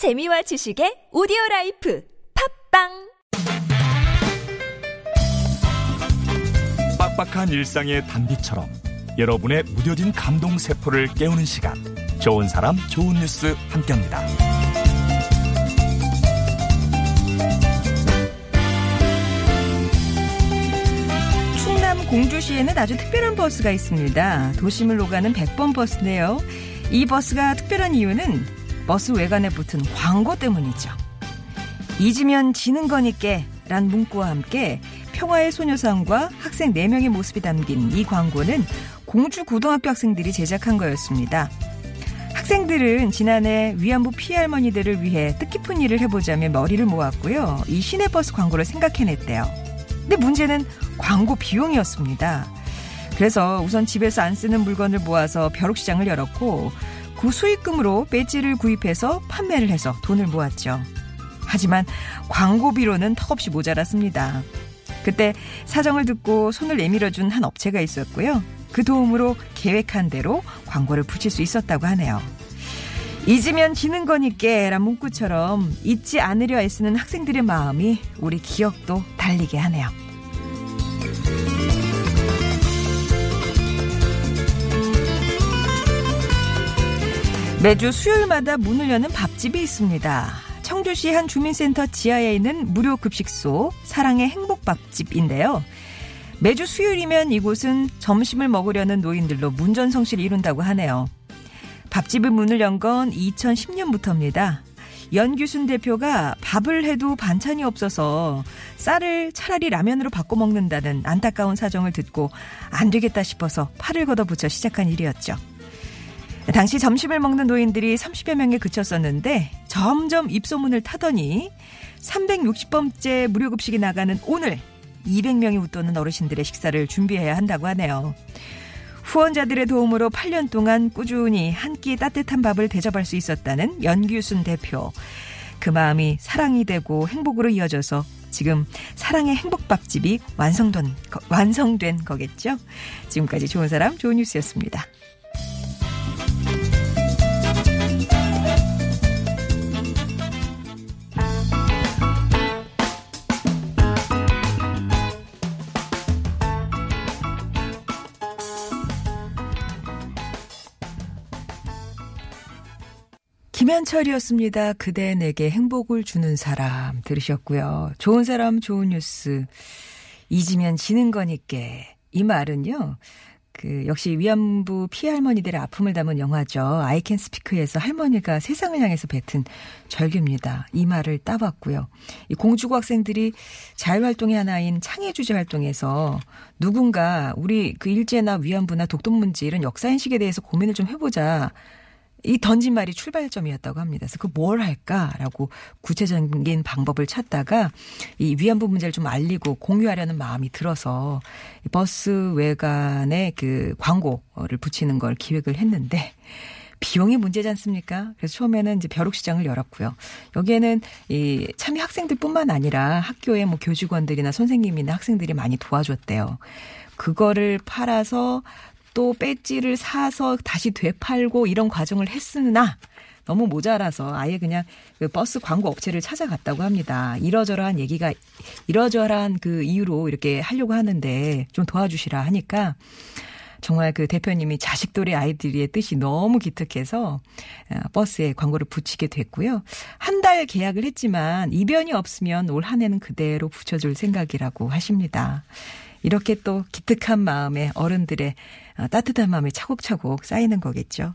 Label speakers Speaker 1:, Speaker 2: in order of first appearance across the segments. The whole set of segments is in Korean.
Speaker 1: 재미와 지식의 오디오 라이프 팟빵
Speaker 2: 빡빡한 일상의 단비처럼 여러분의 무뎌진 감동 세포를 깨우는 시간 좋은 사람 좋은 뉴스 함께합니다.
Speaker 3: 충남 공주시에는 아주 특별한 버스가 있습니다. 도심을 오가는 100번 버스인데요. 이 버스가 특별한 이유는 버스 외관에 붙은 광고 때문이죠. 잊으면 지는 거니께 란 문구와 함께 평화의 소녀상과 학생 4명의 모습이 담긴 이 광고는 공주 고등학교 학생들이 제작한 거였습니다. 학생들은 지난해 위안부 피해 할머니들을 위해 뜻깊은 일을 해보자며 머리를 모았고요. 이 시내버스 광고를 생각해냈대요. 근데 문제는 광고 비용이었습니다. 그래서 우선 집에서 안 쓰는 물건을 모아서 벼룩시장을 열었고 그 수익금으로 배지를 구입해서 판매를 해서 돈을 모았죠. 하지만 광고비로는 턱없이 모자랐습니다. 그때 사정을 듣고 손을 내밀어준 한 업체가 있었고요. 그 도움으로 계획한 대로 광고를 붙일 수 있었다고 하네요. 잊으면 지는 거니께 란 문구처럼 잊지 않으려 애쓰는 학생들의 마음이 우리 기억도 달리게 하네요. 매주 수요일마다 문을 여는 밥집이 있습니다. 청주시 한 주민센터 지하에 있는 무료 급식소 사랑의 행복밥집인데요. 매주 수요일이면 이곳은 점심을 먹으려는 노인들로 문전성시를 이룬다고 하네요. 밥집의 문을 연 건 2010년부터입니다. 연규순 대표가 밥을 해도 반찬이 없어서 쌀을 차라리 라면으로 바꿔 먹는다는 안타까운 사정을 듣고 안 되겠다 싶어서 팔을 걷어붙여 시작한 일이었죠. 당시 점심을 먹는 노인들이 30여 명에 그쳤었는데 점점 입소문을 타더니 360번째 무료급식이 나가는 오늘 200명이 웃도는 어르신들의 식사를 준비해야 한다고 하네요. 후원자들의 도움으로 8년 동안 꾸준히 한 끼 따뜻한 밥을 대접할 수 있었다는 연규순 대표. 그 마음이 사랑이 되고 행복으로 이어져서 지금 사랑의 행복밥집이 완성된, 완성된 거겠죠? 지금까지 좋은 사람, 좋은 뉴스였습니다. 김현철이었습니다. 그대 내게 행복을 주는 사람 들으셨고요. 좋은 사람 좋은 뉴스 잊으면 지는 거니께 이 말은요. 그 역시 위안부 피해 할머니들의 아픔을 담은 영화죠. 아이캔 스피크에서 할머니가 세상을 향해서 뱉은 절규입니다. 이 말을 따봤고요. 이 공주고 학생들이 자율활동의 하나인 창의주제 활동에서 누군가 우리 그 일제나 위안부나 독도문제 이런 역사인식에 대해서 고민을 좀 해보자. 이 던진 말이 출발점이었다고 합니다. 그래서 그 뭘 할까라고 구체적인 방법을 찾다가 이 위안부 문제를 좀 알리고 공유하려는 마음이 들어서 버스 외관에 그 광고를 붙이는 걸 기획을 했는데 비용이 문제지 않습니까? 그래서 처음에는 이제 벼룩시장을 열었고요. 여기에는 이 참여 학생들뿐만 아니라 학교의 뭐 교직원들이나 선생님이나 학생들이 많이 도와줬대요. 그거를 팔아서 또 배지를 사서 다시 되팔고 이런 과정을 했으나 너무 모자라서 아예 그냥 그 버스 광고 업체를 찾아갔다고 합니다. 이러저러한 얘기가 이러저러한 그 이유로 이렇게 하려고 하는데 좀 도와주시라 하니까 정말 그 대표님이 자식들의 아이들의 뜻이 너무 기특해서 어, 버스에 광고를 붙이게 됐고요. 한 달 계약을 했지만 이변이 없으면 올 한 해는 그대로 붙여줄 생각이라고 하십니다. 이렇게 또 기특한 마음에 어른들의 어, 따뜻한 마음이 차곡차곡 쌓이는 거겠죠.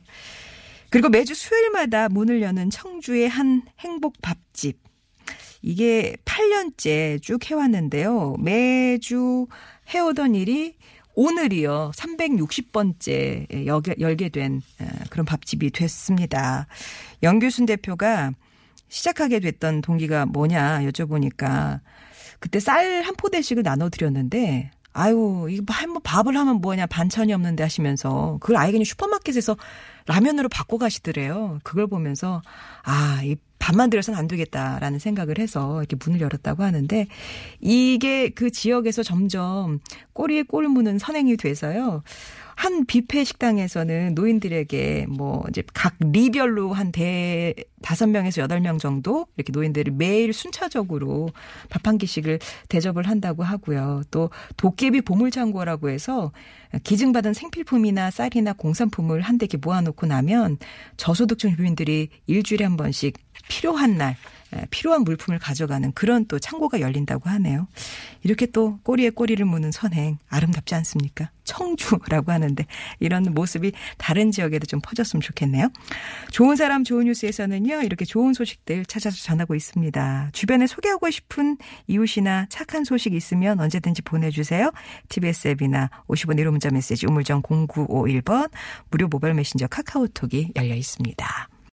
Speaker 3: 그리고 매주 수요일마다 문을 여는 청주의 한 행복 밥집. 이게 8년째 쭉 해왔는데요. 매주 해오던 일이 오늘이요. 360번째 열게 된 어, 그런 밥집이 됐습니다. 영규순 대표가 시작하게 됐던 동기가 뭐냐 여쭤보니까 그때 쌀 한 포대씩을 나눠 드렸는데 아유, 이거 뭐 밥을 하면 뭐냐, 반찬이 없는데 하시면서, 그걸 아예 그냥 슈퍼마켓에서 라면으로 바꿔 가시더래요. 그걸 보면서, 아, 이 밥만 들여서는 안 되겠다라는 생각을 해서 이렇게 문을 열었다고 하는데, 이게 그 지역에서 점점 꼬리에 꼴을 무는 선행이 돼서요. 한 뷔페 식당에서는 노인들에게 뭐 이제 각 리별로 한 대 다섯 명에서 여덟 명 정도 이렇게 노인들을 매일 순차적으로 밥 한 끼씩을 대접을 한다고 하고요. 또 도깨비 보물창고라고 해서 기증받은 생필품이나 쌀이나 공산품을 한대 이렇게 모아놓고 나면 저소득층 주민들이 일주일에 한 번씩 필요한 날 필요한 물품을 가져가는 그런 또 창고가 열린다고 하네요. 이렇게 또 꼬리에 꼬리를 무는 선행 아름답지 않습니까? 청주라고 하는데 이런 모습이 다른 지역에도 좀 퍼졌으면 좋겠네요. 좋은 사람 좋은 뉴스에서는요. 이렇게 좋은 소식들 찾아서 전하고 있습니다. 주변에 소개하고 싶은 이웃이나 착한 소식 있으면 언제든지 보내주세요. TBS 앱이나 50원 1호 문자 메시지 우물정 0951번 무료 모바일 메신저 카카오톡이 열려 있습니다.